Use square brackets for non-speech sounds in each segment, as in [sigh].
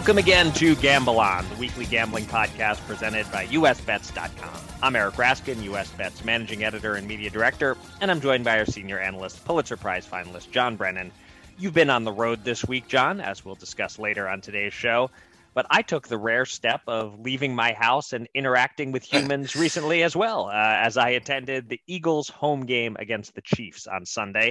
Welcome again to Gamble On, the weekly gambling podcast presented by USBets.com. I'm Eric Raskin, USBets managing editor and media director, and I'm joined by our senior analyst, Pulitzer Prize finalist John Brennan. You've been on the road this week, John, as we'll discuss later on today's show. But I took the rare step of leaving my house and interacting with humans [laughs] recently as well, uh, as I attended the Eagles home game against the Chiefs on Sunday.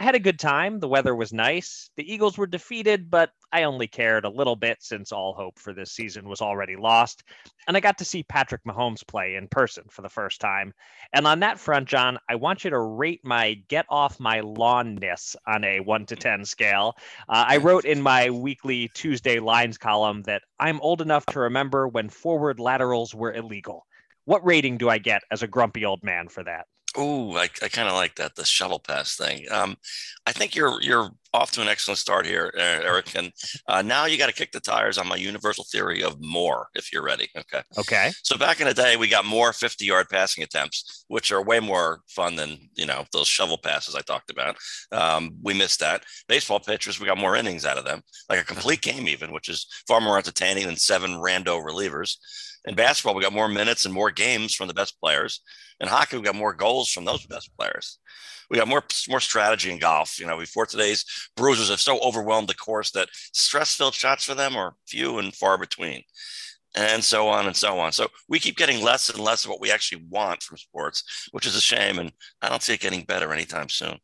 I had a good time. The weather was nice. The Eagles were defeated, but I only cared a little bit since all hope for this season was already lost. And I got to see Patrick Mahomes play in person for the first time. And on that front, John, I want you to rate my get off my lawnness on a one to 10 scale. Uh, I wrote in my weekly Tuesday lines column that I'm old enough to remember when forward laterals were illegal. What rating do I get as a grumpy old man for that? Oh, I, I kind of like that the shovel pass thing. Um, I think you're you're off to an excellent start here, Eric. And uh, now you got to kick the tires on my universal theory of more if you're ready. Okay. Okay. So back in the day, we got more 50 yard passing attempts, which are way more fun than you know those shovel passes I talked about. Um, we missed that. Baseball pitchers, we got more innings out of them, like a complete game even, which is far more entertaining than seven rando relievers. In basketball, we got more minutes and more games from the best players. In hockey, we got more goals from those best players. We got more more strategy in golf. You know, before today's bruisers have so overwhelmed the course that stress-filled shots for them are few and far between, and so on and so on. So we keep getting less and less of what we actually want from sports, which is a shame. And I don't see it getting better anytime soon.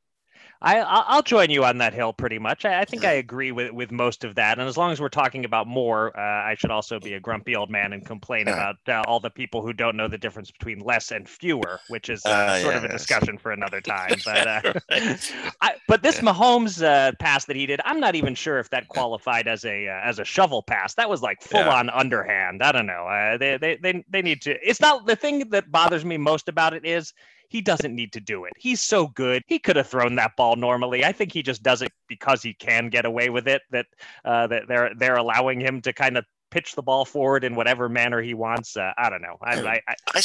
I I'll join you on that hill pretty much. I, I think I agree with with most of that. And as long as we're talking about more, uh, I should also be a grumpy old man and complain about uh, all the people who don't know the difference between less and fewer, which is uh, uh sort yeah, of a discussion for another [laughs] time. But uh, [laughs] I, but this yeah. Mahomes uh, pass that he did, I'm not even sure if that qualified as a as a shovel pass. That was like full yeah. on underhand. I don't know. they, they they they need to. It's not the thing that bothers me most about it is he doesn't need to do it. He's so good. He could have thrown that ball normally. I think he just does it because he can get away with it. That uh, that they're they're allowing him to kind of pitch the ball forward in whatever manner he wants. Uh, I don't know. I, I, I, I,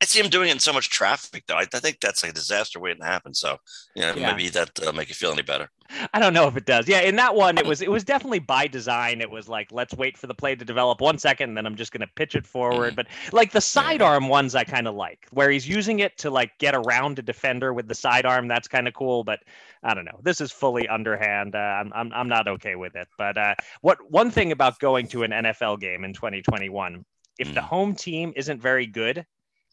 I, see him doing it in so much traffic, though. I, I think that's a disaster waiting to happen. So, you know, yeah. maybe that uh, make you feel any better. I don't know if it does. Yeah, in that one, it was it was definitely by design. It was like let's wait for the play to develop one second, and then I'm just going to pitch it forward. But like the sidearm ones, I kind of like where he's using it to like get around a defender with the sidearm. That's kind of cool. But I don't know. This is fully underhand. Uh, I'm, I'm I'm not okay with it. But uh, what one thing about going to an NFL game in 2021, if the mm. home team isn't very good,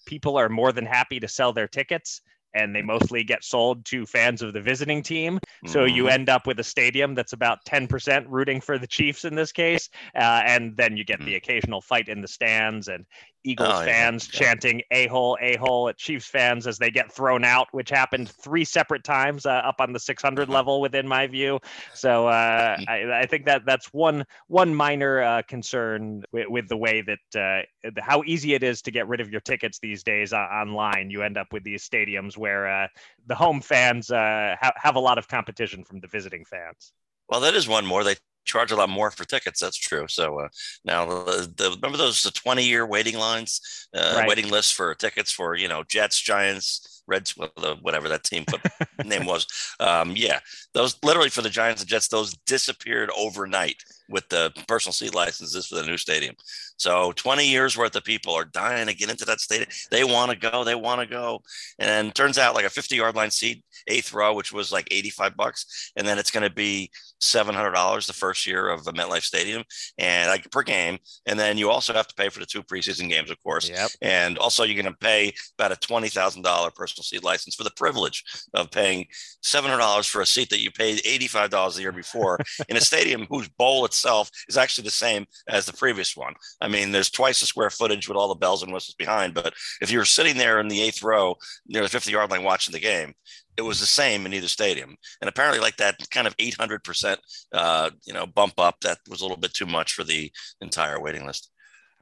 people are more than happy to sell their tickets and they mostly get sold to fans of the visiting team. So mm-hmm. you end up with a stadium that's about 10% rooting for the Chiefs in this case. Uh, and then you get the mm. occasional fight in the stands and Eagles oh, fans yeah. chanting "a hole, a hole" at Chiefs fans as they get thrown out, which happened three separate times uh, up on the 600 uh-huh. level within my view. So uh, mm. I, I, think that that's one one minor uh, concern with, with, the way that uh, how easy it is to get rid of your tickets these days uh, online. You end up with these stadiums where uh, the home fans ha- have a lot of competition from the visiting fans. Well, that is one more. They charge a lot more for tickets. That's true. So uh, now, the, the, remember those the twenty year waiting lines, uh, right. waiting lists for tickets for you know Jets, Giants, Reds, whatever that team [laughs] name was. Um, yeah, those literally for the Giants and Jets, those disappeared overnight with the personal seat licenses for the new stadium. So 20 years worth of people are dying to get into that stadium. They want to go. They want to go. And turns out like a 50 yard line seat, eighth row, which was like 85 bucks. And then it's going to be $700 the first year of the MetLife Stadium and like per game. And then you also have to pay for the two preseason games, of course. Yep. And also you're going to pay about a $20,000 personal seat license for the privilege of paying $700 for a seat that you paid $85 the year before in a stadium whose bowl itself is actually the same as the previous one. I mean, there's twice the square footage with all the bells and whistles behind. But if you were sitting there in the eighth row near the 50 yard line watching the game, it was the same in either stadium. And apparently, like that kind of 800%, uh, you know, bump up, that was a little bit too much for the entire waiting list.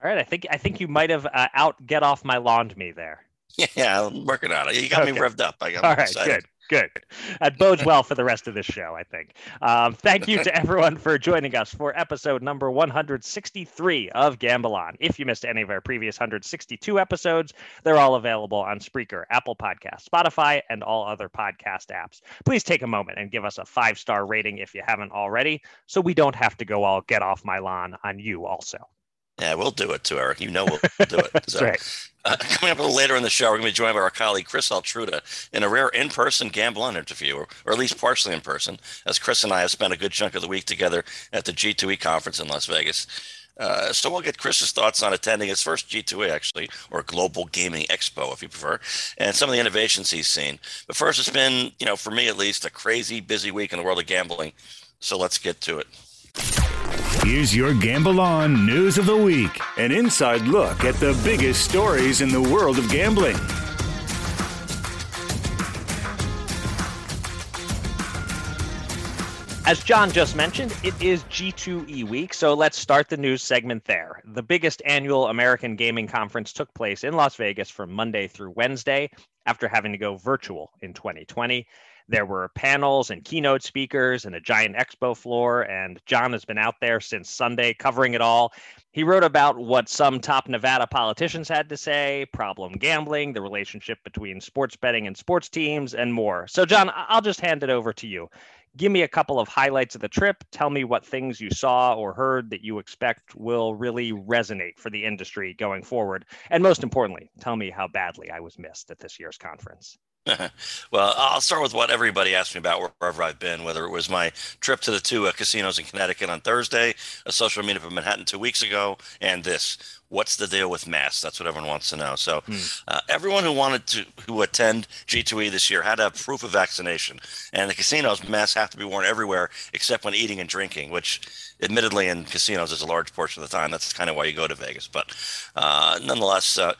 All right, I think I think you might have uh, out get off my lawn to me there. [laughs] Yeah, I'm working on it. You got okay. me revved up. I got All right, excited. good. Good. That bodes well for the rest of this show, I think. Um, thank you to [laughs] everyone for joining us for episode number 163 of Gamble On. If you missed any of our previous 162 episodes, they're all available on Spreaker, Apple Podcast, Spotify, and all other podcast apps. Please take a moment and give us a five star rating if you haven't already, so we don't have to go all get off my lawn on you also. Yeah, we'll do it too, Eric. You know we'll [laughs] do it. That's so, right. Uh, [laughs] coming up a little later in the show, we're going to be joined by our colleague Chris Altruda in a rare in-person Gamble On interview, or, or, at least partially in person, as Chris and I have spent a good chunk of the week together at the G2E conference in Las Vegas. Uh, so we'll get Chris's thoughts on attending his first G2E, actually, or Global Gaming Expo, if you prefer, and some of the innovations he's seen. But first, it's been, you know, for me at least, a crazy busy week in the world of gambling. So let's get to it. Here's your Gamble On News of the Week an inside look at the biggest stories in the world of gambling. As John just mentioned, it is G2E week, so let's start the news segment there. The biggest annual American Gaming Conference took place in Las Vegas from Monday through Wednesday after having to go virtual in 2020. There were panels and keynote speakers and a giant expo floor, and John has been out there since Sunday covering it all. He wrote about what some top Nevada politicians had to say, problem gambling, the relationship between sports betting and sports teams, and more. So, John, I'll just hand it over to you. Give me a couple of highlights of the trip. Tell me what things you saw or heard that you expect will really resonate for the industry going forward. And most importantly, tell me how badly I was missed at this year's conference. [laughs] well, I'll start with what everybody asked me about wherever I've been, whether it was my trip to the two uh, casinos in Connecticut on Thursday, a social meetup in Manhattan two weeks ago, and this. What's the deal with masks? That's what everyone wants to know. So, hmm. uh, everyone who wanted to who attend G2E this year had to have proof of vaccination, and the casinos masks have to be worn everywhere except when eating and drinking, which admittedly in casinos is a large portion of the time. That's kind of why you go to Vegas. But uh, nonetheless, uh,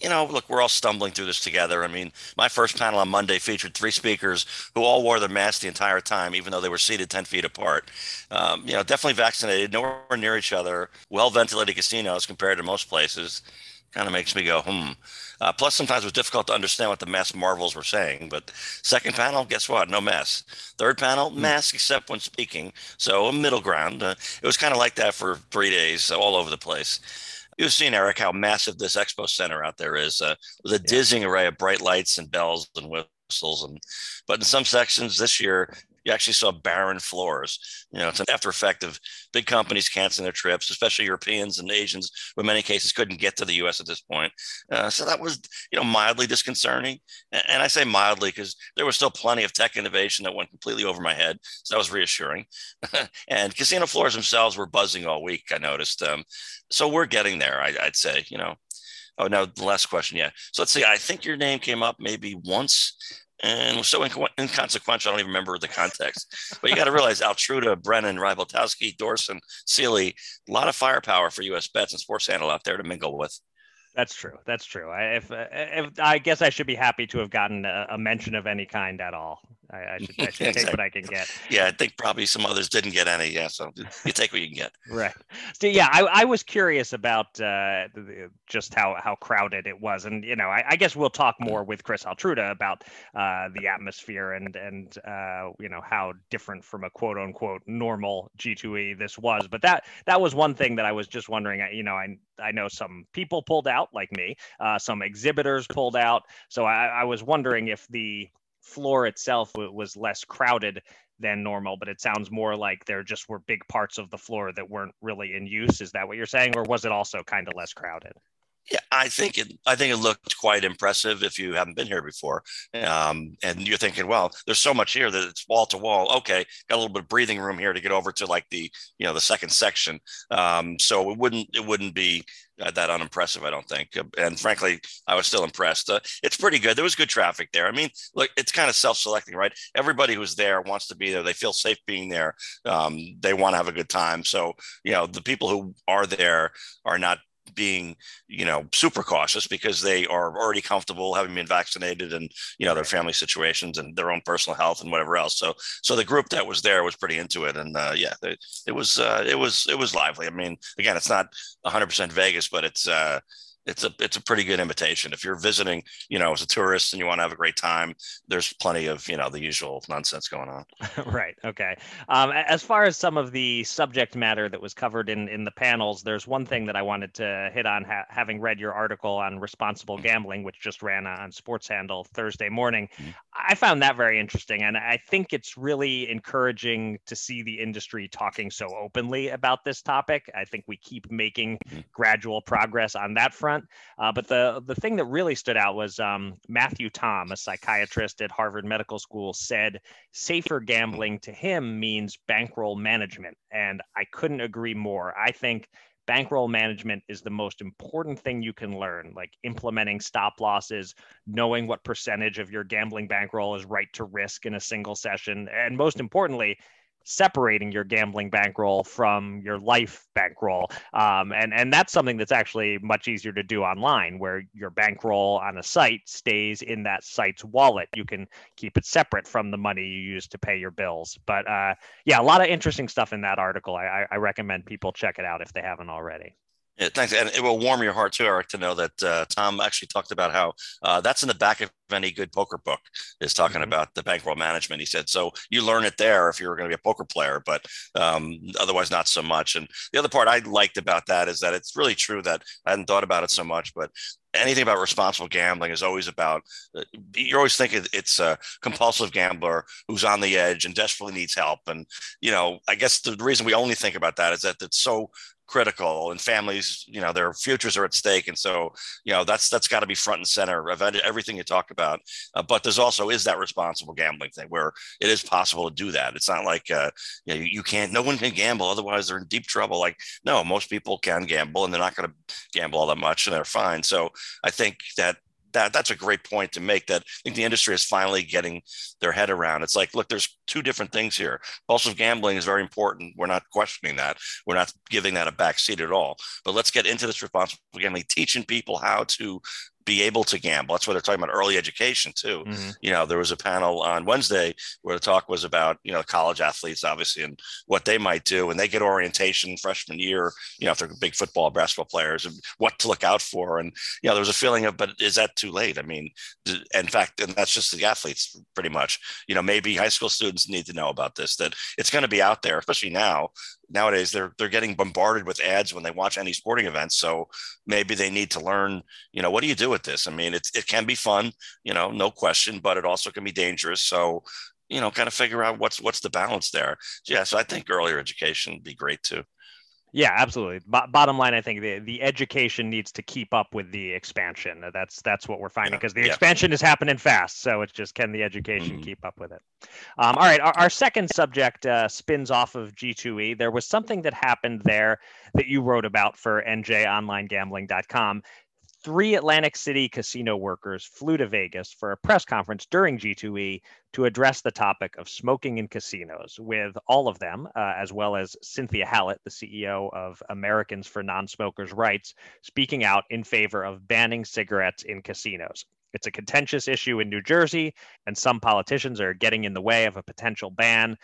you know, look, we're all stumbling through this together. I mean, my first panel on Monday featured three speakers who all wore their masks the entire time, even though they were seated 10 feet apart. Um, you know, definitely vaccinated, nowhere near each other, well ventilated casinos compared to most places. Kind of makes me go, hmm. Uh, plus, sometimes it was difficult to understand what the mask marvels were saying. But second panel, guess what? No mess. Third panel, hmm. mask except when speaking. So a middle ground. Uh, it was kind of like that for three days, all over the place. You've seen, Eric, how massive this expo center out there is uh, with a yeah. dizzying array of bright lights and bells and whistles. And but in some sections this year, you actually saw barren floors. You know, it's an after effect of big companies canceling their trips, especially Europeans and Asians, who in many cases couldn't get to the U.S. at this point. Uh, so that was, you know, mildly disconcerting. And, I say mildly because there was still plenty of tech innovation that went completely over my head. So that was reassuring. [laughs] and casino floors themselves were buzzing all week. I noticed. Um, so we're getting there. I, I'd say, you know. Oh, now the last question. Yeah. So let's see. I think your name came up maybe once and was so inconsequential. I don't even remember the context. But you got to realize Altruda, Brennan, Rybaltowski, Dorson, Seely, a lot of firepower for U.S. bets and sports handle out there to mingle with. That's true. That's true. I, if, if I guess I should be happy to have gotten a, a mention of any kind at all. I, I should, I [laughs] should take what I can get. Yeah, I think probably some others didn't get any. Yeah, so you take what you can get. [laughs] right. So yeah, I, I was curious about uh, just how how crowded it was, and you know, I, I guess we'll talk more with Chris Altruda about uh, the atmosphere and and uh, you know how different from a quote unquote normal G2E this was. But that that was one thing that I was just wondering. You know, I I know some people pulled out like me, uh, some exhibitors pulled out, so I, I was wondering if the floor itself was less crowded than normal, but it sounds more like there just were big parts of the floor that weren't really in use. Is that what you're saying, or was it also kind of less crowded? Yeah, I think it. I think it looked quite impressive if you haven't been here before, um, and you're thinking, well, there's so much here that it's wall to wall. Okay, got a little bit of breathing room here to get over to like the you know the second section. Um, so it wouldn't it wouldn't be uh, that unimpressive, I don't think. Uh, and frankly, I was still impressed. Uh, it's pretty good. There was good traffic there. I mean, look, it's kind of self-selecting, right? Everybody who's there wants to be there. They feel safe being there. Um, they want to have a good time. So, you know, the people who are there are not being you know super cautious because they are already comfortable having been vaccinated and you know their family situations and their own personal health and whatever else. So so the group that was there was pretty into it. And uh, yeah it, it was uh, it was it was lively. I mean again it's not 100% vegas but it's uh it's a it's a pretty good invitation. If you're visiting, you know, as a tourist and you want to have a great time, there's plenty of you know the usual nonsense going on. [laughs] right. Okay. Um, as far as some of the subject matter that was covered in in the panels, there's one thing that I wanted to hit on. Ha- having read your article on responsible mm-hmm. gambling, which just ran on Sports Handle Thursday morning, mm-hmm. I found that very interesting, and I think it's really encouraging to see the industry talking so openly about this topic. I think we keep making mm-hmm. gradual progress on that front front. Uh, but the the thing that really stood out was um, Matthew Tom, a psychiatrist at Harvard Medical School, said safer gambling to him means bankroll management, and I couldn't agree more. I think bankroll management is the most important thing you can learn like implementing stop losses knowing what percentage of your gambling bankroll is right to risk in a single session and most importantly separating your gambling bankroll from your life bankroll. Um, and, and that's something that's actually much easier to do online, where your bankroll on a site stays in that site's wallet. You can keep it separate from the money you use to pay your bills. But uh, yeah, a lot of interesting stuff in that article. I, I recommend people check it out if they haven't already. Yeah, thanks. And it will warm your heart too, Eric, to know that uh, Tom actually talked about how uh, that's in the back of any good poker book is talking mm-hmm. about the bankroll management. He said, so you learn it there if you're going to be a poker player, but um, otherwise not so much. And the other part I liked about that is that it's really true that I hadn't thought about it so much, but anything about responsible gambling is always about uh, you're always thinking it's a compulsive gambler who's on the edge and desperately needs help and you know i guess the reason we only think about that is that it's so critical and families you know their futures are at stake and so you know that's that's got to be front and center of everything you talk about. Uh, but there's also is that responsible gambling thing where it is possible to do that. It's not like uh, you, know, you, you can't no one can gamble otherwise they're in deep trouble. Like no most people can gamble and they're not going to gamble all that much and they're fine. So i think that that that's a great point to make that I think the industry is finally getting their head around. It's like, look, there's two different things here. Compulsive gambling is very important. We're not questioning that. We're not giving that a backseat at all. But let's get into this responsible gambling, teaching people how to be able to gamble. That's what they're talking about early education too. Mm-hmm. You know, there was a panel on Wednesday where the talk was about, you know, college athletes obviously and what they might do. And they get orientation freshman year, you know, if they're big football, basketball players and what to look out for. And, you know, there was a feeling of, but is that too late? I mean, in fact, and that's just the athletes pretty much, you know, maybe high school students need to know about this, that it's going to be out there, especially now nowadays they're they're getting bombarded with ads when they watch any sporting events so maybe they need to learn you know what do you do with this i mean it, it can be fun you know no question but it also can be dangerous so you know kind of figure out what's what's the balance there yeah so i think earlier education would be great too yeah, absolutely. B- bottom line, I think the, the education needs to keep up with the expansion. That's that's what we're finding because yeah, the yeah. expansion is happening fast. So it's just can the education mm-hmm. keep up with it? Um, all right, our, our second subject uh, spins off of G2E. There was something that happened there that you wrote about for NJOnlineGambling.com three Atlantic City casino workers flew to Vegas for a press conference during G2E to address the topic of smoking in casinos, with all of them, uh, as well as Cynthia Hallett, the CEO of Americans for Non-Smokers' Rights, speaking out in favor of banning cigarettes in casinos. It's a contentious issue in New Jersey, and some politicians are getting in the way of a potential ban.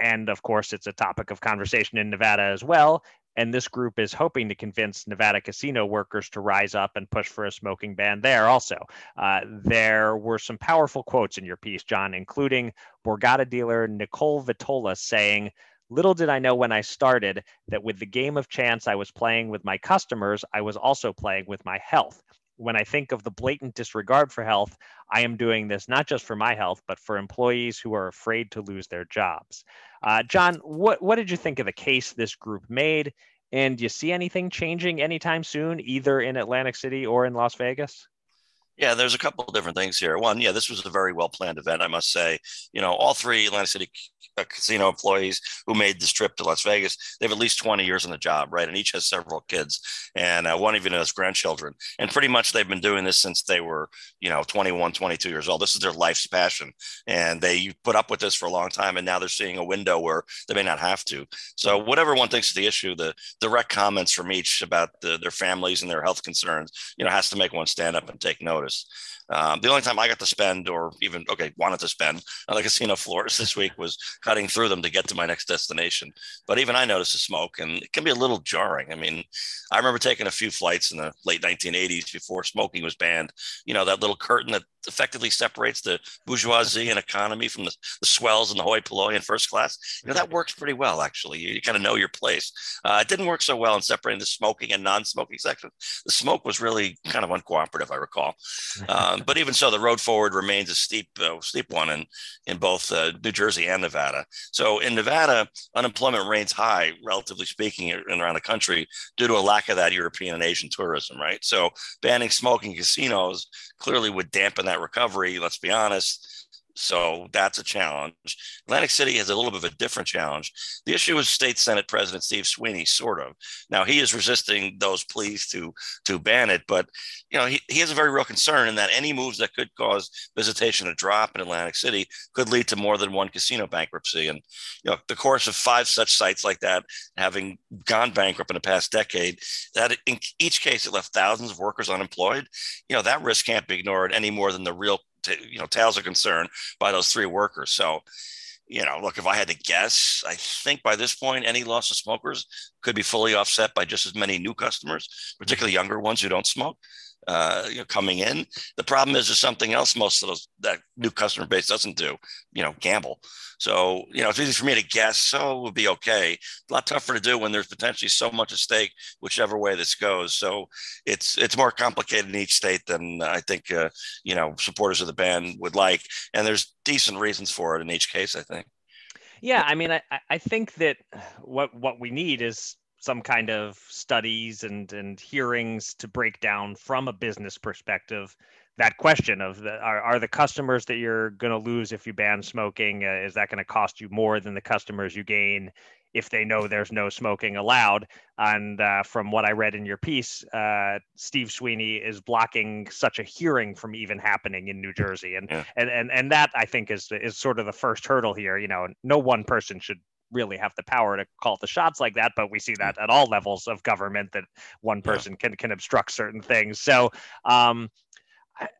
And of course, it's a topic of conversation in Nevada as well, and this group is hoping to convince Nevada casino workers to rise up and push for a smoking ban there also. Uh, there were some powerful quotes in your piece, John, including Borgata dealer Nicole Vitola saying, Little did I know when I started that with the game of chance I was playing with my customers, I was also playing with my health when I think of the blatant disregard for health, I am doing this not just for my health, but for employees who are afraid to lose their jobs. Uh, John, what, what did you think of the case this group made? And do you see anything changing anytime soon, either in Atlantic City or in Las Vegas? Yeah, there's a couple of different things here. One, yeah, this was a very well planned event, I must say. You know, all three Atlantic City uh, casino employees who made this trip to Las Vegas. They have at least 20 years on the job, right? And each has several kids, and uh, one even has grandchildren. And pretty much they've been doing this since they were, you know, 21, 22 years old. This is their life's passion, and they put up with this for a long time. And now they're seeing a window where they may not have to. So whatever one thinks of the issue, the direct comments from each about the, their families and their health concerns, you know, has to make one stand up and take notice. Um, the only time I got to spend, or even okay, wanted to spend on the [laughs] casino floors this week was cutting through them to get to my next destination. But even I noticed the smoke, and it can be a little jarring. I mean, I remember taking a few flights in the late 1980s before smoking was banned. You know, that little curtain that effectively separates the bourgeoisie and economy from the, the swells and the hoi polloi in first class. You know, that works pretty well, actually. You, you kind of know your place. Uh, it didn't work so well in separating the smoking and non smoking sections. The smoke was really kind of uncooperative, I recall. Um, but even so, the road forward remains a steep, uh, steep one in, in both uh, New Jersey and Nevada. So in Nevada, unemployment remains high, relatively speaking, and around the country due to a lack of that European and Asian tourism, right? So banning smoking casinos clearly would dampen that recovery. Let's be honest. So that's a challenge. Atlantic City has a little bit of a different challenge. The issue is State Senate President Steve Sweeney, sort of. Now he is resisting those pleas to to ban it, but you know he, he has a very real concern in that any moves that could cause visitation to drop in Atlantic City could lead to more than one casino bankruptcy. And you know the course of five such sites like that having gone bankrupt in the past decade, that in each case it left thousands of workers unemployed. You know that risk can't be ignored any more than the real you know tales of concern by those three workers. So, you know, look, if I had to guess, I think by this point, any loss of smokers could be fully offset by just as many new customers, particularly younger ones who don't smoke uh, you know, coming in. The problem is there's something else most of those that new customer base doesn't do, you know, gamble. So, you know, it's easy for me to guess, so it would be okay. A lot tougher to do when there's potentially so much at stake, whichever way this goes. So it's it's more complicated in each state than I think, uh, you know, supporters of the ban would like. And there's decent reasons for it in each case, I think. Yeah, I mean, I, I think that what what we need is some kind of studies and and hearings to break down from a business perspective that question of the, are, are the customers that you're going to lose if you ban smoking uh, is that going to cost you more than the customers you gain if they know there's no smoking allowed and uh, from what i read in your piece uh, steve sweeney is blocking such a hearing from even happening in new jersey and yeah. and, and and that i think is is sort of the first hurdle here you know no one person should really have the power to call the shots like that, but we see that at all levels of government that one person yeah. can can obstruct certain things. So um,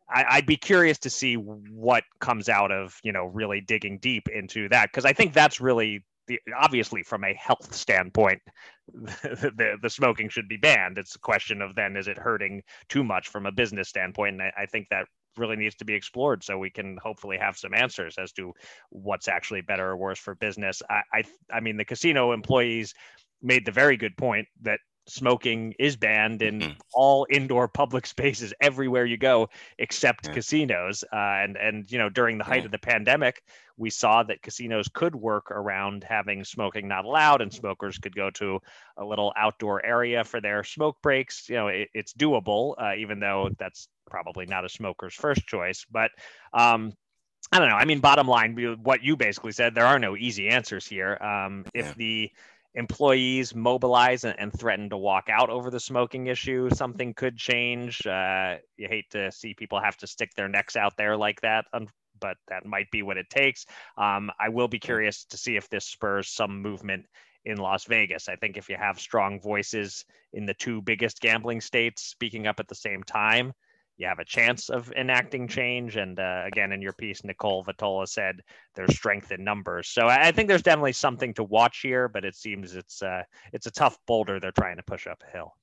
I, would be curious to see what comes out of you know really digging deep into that because I think that's really the, obviously from a health standpoint the, [laughs] the, the smoking should be banned. It's a question of then is it hurting too much from a business standpoint, and I, I think that really needs to be explored so we can hopefully have some answers as to what's actually better or worse for business. I, I, I mean, the casino employees made the very good point that smoking is banned in mm-hmm. all indoor public [laughs] spaces everywhere you go except yeah. casinos uh, and and you know during the height yeah. of the pandemic we saw that casinos could work around having smoking not allowed and smokers could go to a little outdoor area for their smoke breaks you know it, it's doable uh, even though that's probably not a smoker's first choice but um, I don't know. I mean, bottom line, what you basically said, there are no easy answers here. Um, if yeah. the employees mobilize and, and, threaten to walk out over the smoking issue, something could change. Uh, you hate to see people have to stick their necks out there like that, but that might be what it takes. Um, I will be curious to see if this spurs some movement in Las Vegas. I think if you have strong voices in the two biggest gambling states speaking up at the same time, you have a chance of enacting change. And uh, again, in your piece, Nicole Vitola said there's strength in numbers. So I think there's definitely something to watch here, but it seems it's uh, it's a tough boulder they're trying to push up a hill.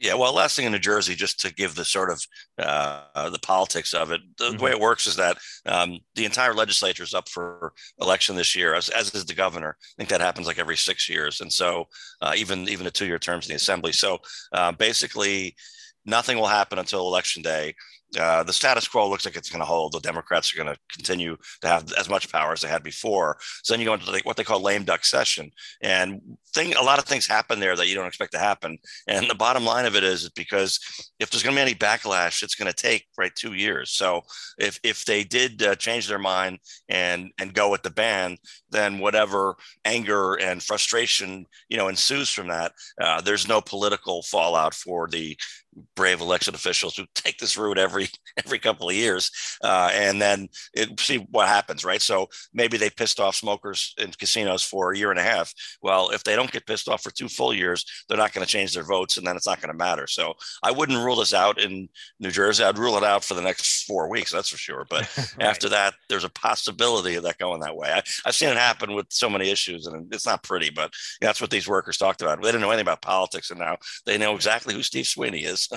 Yeah, well, last thing in New Jersey, just to give the sort of uh, the politics of it, the, mm-hmm. way it works is that um, the entire legislature is up for election this year, as, as is the governor. I think that happens like every six years, and so uh, even even the two year terms in the assembly. So uh, basically, nothing will happen until election day. uh, the status quo looks like it's going to hold. The Democrats are going to continue to have as much power as they had before. So then you go into the, what they call lame duck session, and thing a lot of things happen there that you don't expect to happen. And the bottom line of it is because if there's going to be any backlash, it's going to take right two years. So if if they did uh, change their mind and and go with the ban, then whatever anger and frustration you know ensues from that, uh, there's no political fallout for the brave election officials who take this route every [laughs] every couple of years, uh, and then it, see what happens, right? So maybe they pissed off smokers in casinos for a year and a half. Well, if they don't get pissed off for two full years, they're not going to change their votes, and then it's not going to matter. So I wouldn't rule this out in New Jersey. I'd rule it out for the next four weeks, that's for sure. But [laughs] right. after that, there's a possibility of that going that way. I, have seen it happen with so many issues, and it's not pretty, but that's what these workers talked about. They didn't know anything about politics, and now they know exactly who Steve Sweeney is.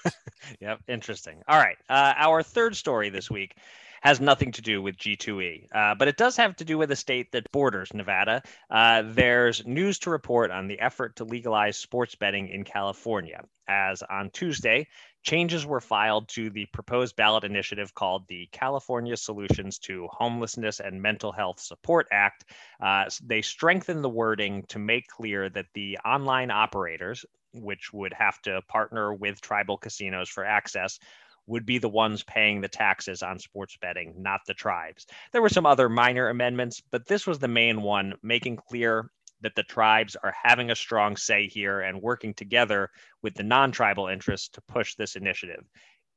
[laughs] yep, interesting. All right, uh, our third story this week has nothing to do with G2E, uh, but it does have to do with a state that borders Nevada. Uh, there's news to report on the effort to legalize sports betting in California, as on Tuesday, changes were filed to the proposed ballot initiative called the California Solutions to Homelessness and Mental Health Support Act. Uh, they strengthened the wording to make clear that the online operators, which would have to partner with tribal casinos for access, would be the ones paying the taxes on sports betting, not the tribes. There were some other minor amendments, but this was the main one, making clear that the tribes are having a strong say here and working together with the non tribal interests to push this initiative.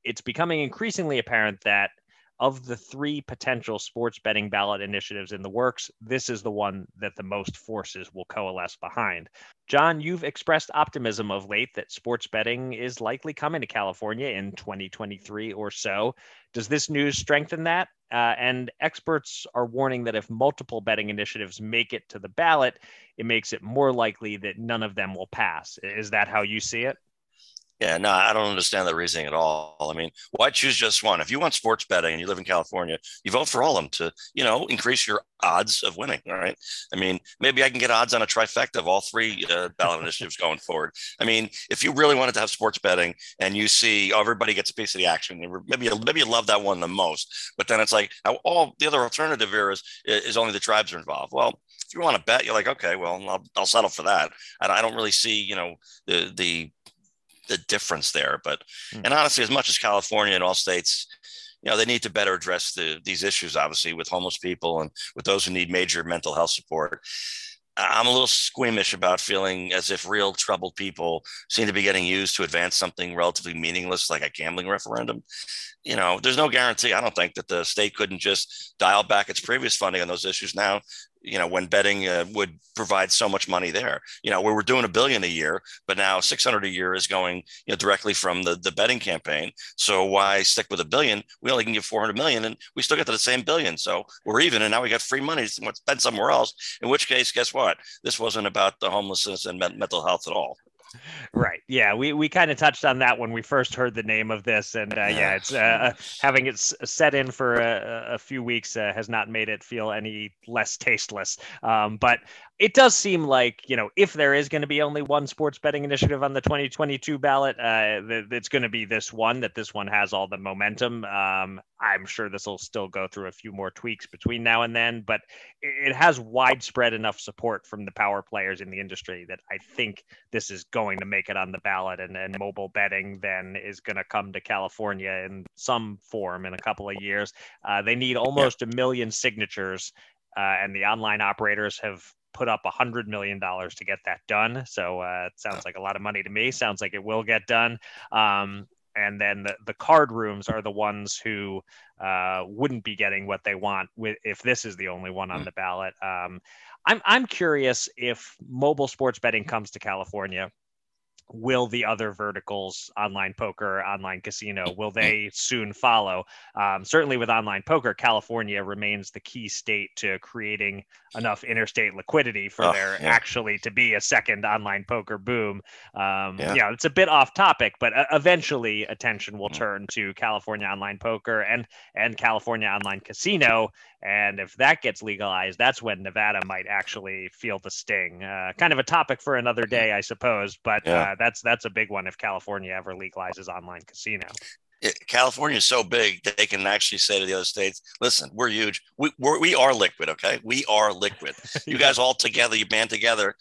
It's becoming increasingly apparent that of the three potential sports betting ballot initiatives in the works, this is the one that the most forces will coalesce behind. John, you've expressed optimism of late that sports betting is likely coming to California in 2023 or so. Does this news strengthen that? Uh, and experts are warning that if multiple betting initiatives make it to the ballot, it makes it more likely that none of them will pass. Is that how you see it? Yeah, no, I don't understand the reasoning at all. I mean, why choose just one? If you want sports betting and you live in California, you vote for all of them to, you know, increase your odds of winning. All right. I mean, maybe I can get odds on a trifecta of all three uh, ballot [laughs] initiatives going forward. I mean, if you really wanted to have sports betting and you see oh, everybody gets a piece of the action, maybe you, maybe you love that one the most. But then it's like all the other alternative here is is only the tribes are involved. Well, if you want to bet, you're like, okay, well, I'll, I'll settle for that. And I don't really see, you know, the the the difference there. But mm. and honestly, as much as California and all states, you know, they need to better address the, these issues, obviously, with homeless people and with those who need major mental health support. I'm a little squeamish about feeling as if real troubled people seem to be getting used to advance something relatively meaningless like a gambling referendum. You know, there's no guarantee. I don't think that the state couldn't just dial back its previous funding on those issues now you know when betting uh, would provide so much money there. You know we were doing a billion a year but now 600 a year is going you know directly from the the betting campaign. So why stick with a billion? We only can give 400 million and we still get to the same billion. So we're even and now we got free money to spend somewhere else. In which case guess what? This wasn't about the homelessness and mental health at all Right. Yeah. We, we kind of touched on that when we first heard the name of this. And uh, yeah, it's uh, uh [laughs] having it set in for a, a few weeks uh, has not made it feel any less tasteless. Um, but it does seem like you know if there is going to be only one sports betting initiative on the 2022 ballot uh, it's going to be this one that this one has all the momentum um, i'm sure this will still go through a few more tweaks between now and then but it has widespread enough support from the power players in the industry that i think this is going to make it on the ballot and, and mobile betting then is going to come to california in some form in a couple of years uh, they need almost a million signatures uh, and the online operators have put up a hundred million dollars to get that done. So uh, it sounds like a lot of money to me. Sounds like it will get done. Um, and then the, the card rooms are the ones who uh, wouldn't be getting what they want with if this is the only one on hmm. the ballot. Um, I'm I'm curious if mobile sports betting comes to California will the other verticals online poker online casino will they soon follow um, certainly with online poker california remains the key state to creating enough interstate liquidity for oh, there yeah. actually to be a second online poker boom um, yeah. yeah it's a bit off topic but uh, eventually attention will mm. turn to california online poker and and california online casino and if that gets legalized, that's when Nevada might actually feel the sting. Uh, kind of a topic for another day, I suppose. But yeah. uh, that's that's a big one if California ever legalizes online casino. California is so big they can actually say to the other states, "Listen, we're huge. We we're, we are liquid. Okay, we are liquid. [laughs] You guys all together, you band together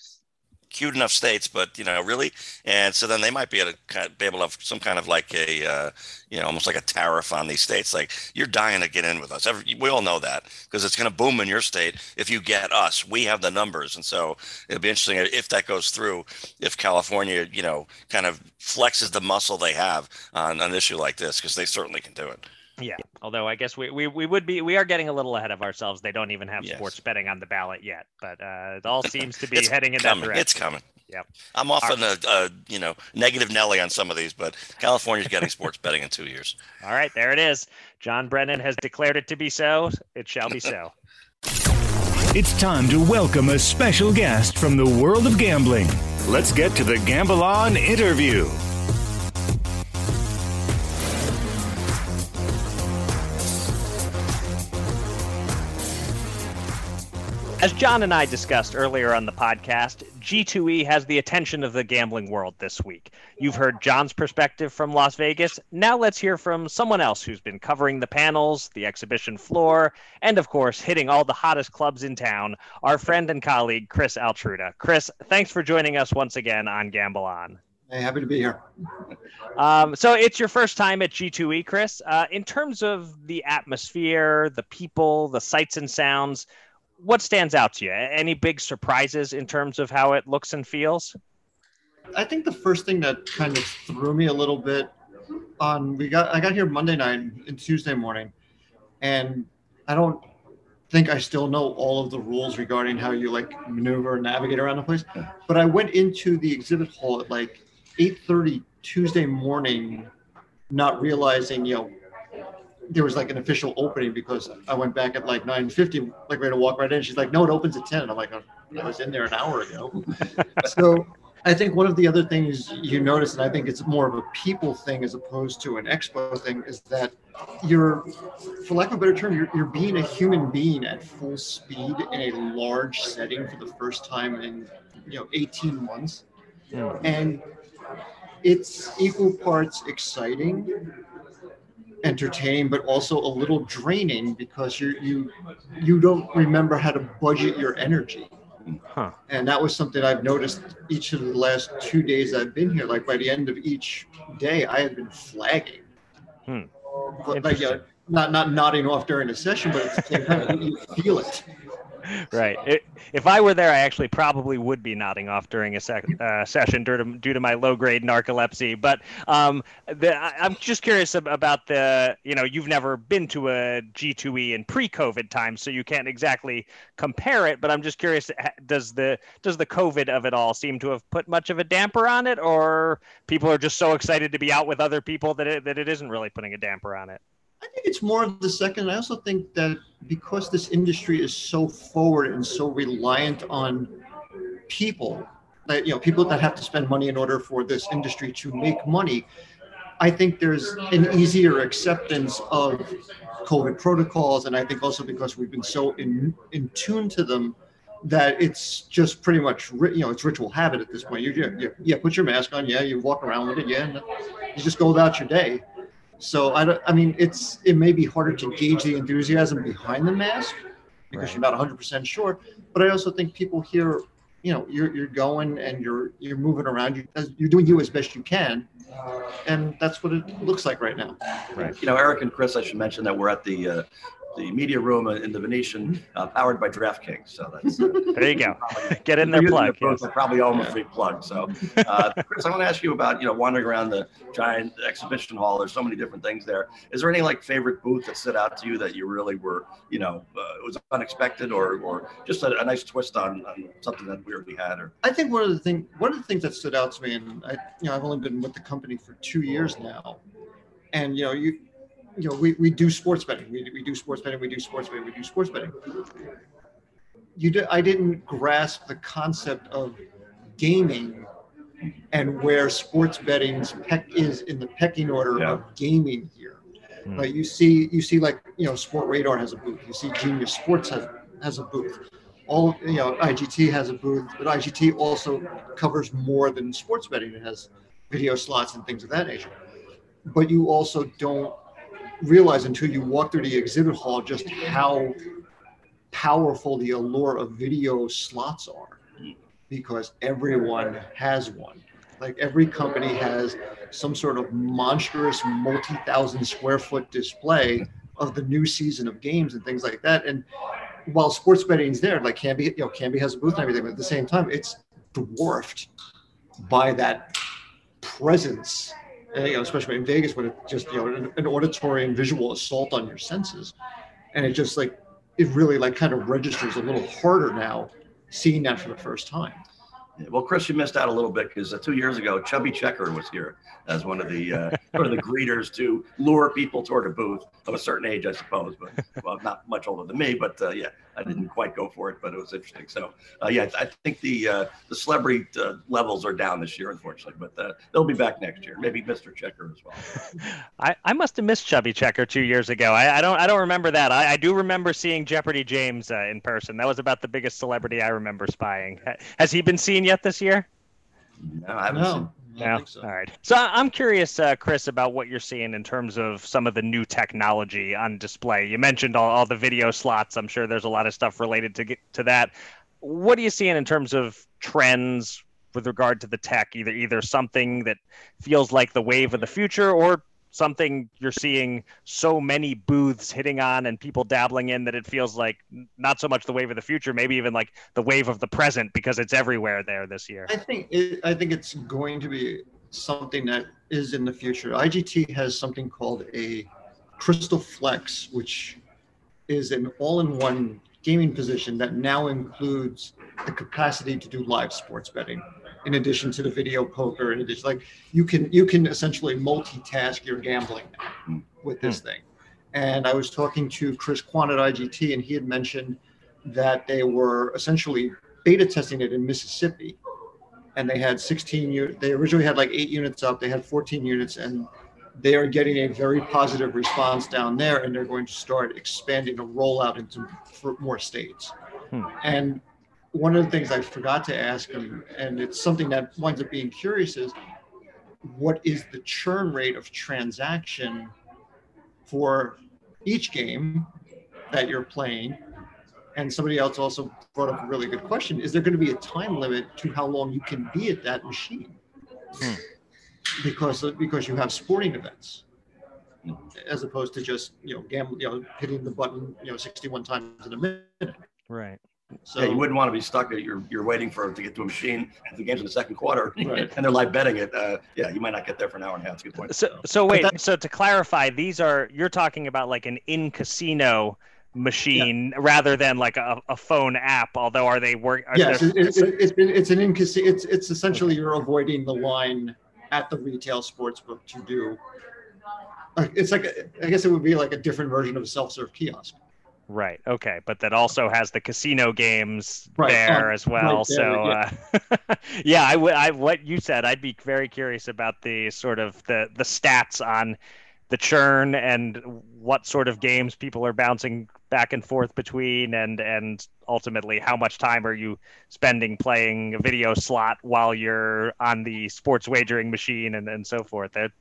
cute enough states, but you know, really, and so then they might be able to be able to have some kind of like a, uh, you know, almost like a tariff on these states. Like you're dying to get in with us. Every, we all know that because it's going to boom in your state if you get us. We have the numbers, and so it'll be interesting if that goes through. If California, you know, kind of flexes the muscle they have on an issue like this, because they certainly can do it. Yeah. Although I guess we, we, we would be we are getting a little ahead of ourselves. They don't even have yes. sports betting on the ballot yet, but uh, it all [laughs] seems to be heading in coming. that direction. It's coming. Yep. I'm often a, a, you know negative Nelly on some of these, but California's getting sports betting in two years. [laughs] All right, there it is. John Brennan has declared it to be so. It shall be so. [laughs] it's time to welcome a special guest from the world of gambling. Let's get to the Gamble On interview. As John and I discussed earlier on the podcast, G2E has the attention of the gambling world this week. You've heard John's perspective from Las Vegas. Now let's hear from someone else who's been covering the panels, the exhibition floor, and of course, hitting all the hottest clubs in town, our friend and colleague, Chris Altruda. Chris, thanks for joining us once again on Gamble On. Hey, happy to be here. Um, so it's your first time at G2E, Chris. Uh, in terms of the atmosphere, the people, the sights and sounds, what stands out to you? Any big surprises in terms of how it looks and feels? I think the first thing that kind of threw me a little bit on we got I got here Monday night and Tuesday morning, and I don't think I still know all of the rules regarding how you like maneuver and navigate around the place. But I went into the exhibit hall at like 8:30 Tuesday morning, not realizing you know there was like an official opening because I went back at like 9:50, like ready to walk right in. She's like, "No, it opens at 10." And I'm like, oh, "I was in there an hour ago." [laughs] so I think one of the other things you notice, and I think it's more of a people thing as opposed to an expo thing, is that you're, for lack of a better term, you're, you're being a human being at full speed in a large setting for the first time in you know 18 months, yeah. and it's equal parts exciting entertaining but also a little draining because you you you don't remember how to budget your energy. Huh. and that was something i've noticed each of the last two days i've been here. Like by the end of each day i have been flagging. Hmm. but like not not nodding off during a session but at the same time you feel it [laughs] right. It, if I were there, I actually probably would be nodding off during a sec, uh, session due to, due to my low grade narcolepsy. But um, the, I, am just curious about the, you know, you've never been to a G2E in pre COVID times, so you can't exactly compare it. But I'm just curious, does the does the COVID of it all seem to have put much of a damper on it, or people are just so excited to be out with other people that it, that it isn't really putting a damper on it? I think it's more of the second. I also think that because this industry is so forward and so reliant on people, that you know, people that have to spend money in order for this industry to make money, I think there's an easier acceptance of COVID protocols, and I think also because we've been so in in tune to them that it's just pretty much you know it's ritual habit at this point. You, you yeah, put your mask on, yeah, you walk around with it, yeah, you just go about your day. So I don't. I mean, it's it may be harder to gauge the enthusiasm behind the mask because right. you're not 100 percent sure. But I also think people here, you know, you're you're going and you're you're moving around. You you're doing you as best you can, and that's what it looks like right now. Right. You know, Eric and Chris, I should mention that we're at the uh, the media room in the Venetian, uh, powered by DraftKings. So that's uh, [laughs] there you go. Get in there, plug. Yes. Probably owe them a free plug. So, uh, [laughs] Chris, I want to ask you about you know wandering around the giant exhibition hall. There's so many different things there. Is there any like favorite booth that stood out to you that you really were you know uh, it was unexpected or or just a, a, nice twist on, on something that we already had? Or I think one of the thing one of the things that stood out to me, and I you know I've only been with the company for two years now, and you know you you know, we, we do sports betting. We, we do sports betting. We do sports betting. We do sports betting. You did, I didn't grasp the concept of gaming and where sports betting's peck is in the pecking order yeah. of gaming here. Mm. Like you see, you see, like you know, Sportradar has a booth. You see, Genius Sports has has a booth. All you know, IGT has a booth, but IGT also covers more than sports betting. It has video slots and things of that nature but you also don't realize until you walk through the exhibit hall just how powerful the allure of video slots are because everyone has one. Like every company has some sort of monstrous multi-thousand square foot display of the new season of games and things like that. And while sports betting's there like Kambi you know Kambi has a booth and everything but at the same time it's dwarfed by that presence and, you know, especially in Vegas when it's just you know an, an auditory and visual assault on your senses, and it just like it really like kind of registers a little harder now seeing that for the first time. Well, Chris, you missed out a little bit because uh, two years ago, Chubby Checker was here as one of the uh, [laughs] sort of the greeters to lure people toward a booth of a certain age, I suppose. But well, not much older than me, but uh, yeah, I didn't quite go for it, but it was interesting. So uh, yeah, I think the uh, the celebrity uh, levels are down this year, unfortunately, but they'll be back next year. Maybe Mr. Checker as well. [laughs] I, I must have missed Chubby Checker two years ago. I, I don't I don't remember that. I, I do remember seeing Jeopardy James in person. That was about the biggest celebrity I remember spying. Has he been seen yet this year? No, I haven't no. Yeah. So. All right. So I'm curious, uh, Chris, about what you're seeing in terms of some of the new technology on display. You mentioned all, all the video slots. I'm sure there's a lot of stuff related to get to that. What are you seeing in terms of trends with regard to the tech? Either either something that feels like the wave of the future, or something you're seeing so many booths hitting on and people dabbling in that it feels like not so much the wave of the future, maybe even like the wave of the present because it's everywhere there this year. I think it, I think it's going to be something that is in the future. IGT has something called a Crystal Flex, which is an all-in-one gaming position that now includes the capacity to do live sports betting in addition to the video poker in addition like you can you can essentially multitask your gambling now with this thing. And i was talking to chris Kwan at IGT and he had mentioned that they were essentially beta testing it in mississippi. And they had 16 they originally had like eight units up they had 14 units and they are getting a very positive response down there and they're going to start expanding the rollout into more states. Hmm. and one of the things I forgot to ask him, and it's something that winds up being curious, is what is the churn rate of transaction for each game that you're playing? And somebody else also brought up a really good question: Is there going to be a time limit to how long you can be at that machine? Hmm. Because because you have sporting events, as opposed to just you know gambling, you know, hitting the button you know 61 times in a minute. Right. So yeah, you wouldn't want to be stuck. At, you're you're waiting for to get to a machine. At the game's in the second quarter, [laughs] right. and they're live betting it. Uh, yeah, you might not get there for an hour and a half. That's a good point. So so wait. so to clarify, these are you're talking about like an in casino machine yeah. rather than like a, a phone app. Although are they work? Are yes, it, it, it's been it's an in casino. It's it's essentially you're avoiding the line at the retail sports book to do. It's like a, I guess it would be like a different version of a self serve kiosk. Right. Okay. But that also has the casino games right. there um, as well. Right there, so, yeah, uh, [laughs] yeah I would. I what you said. I'd be very curious about the sort of the the stats on the churn and what sort of games people are bouncing back and forth between, and and ultimately how much time are you spending playing a video slot while you're on the sports wagering machine and and so forth. That,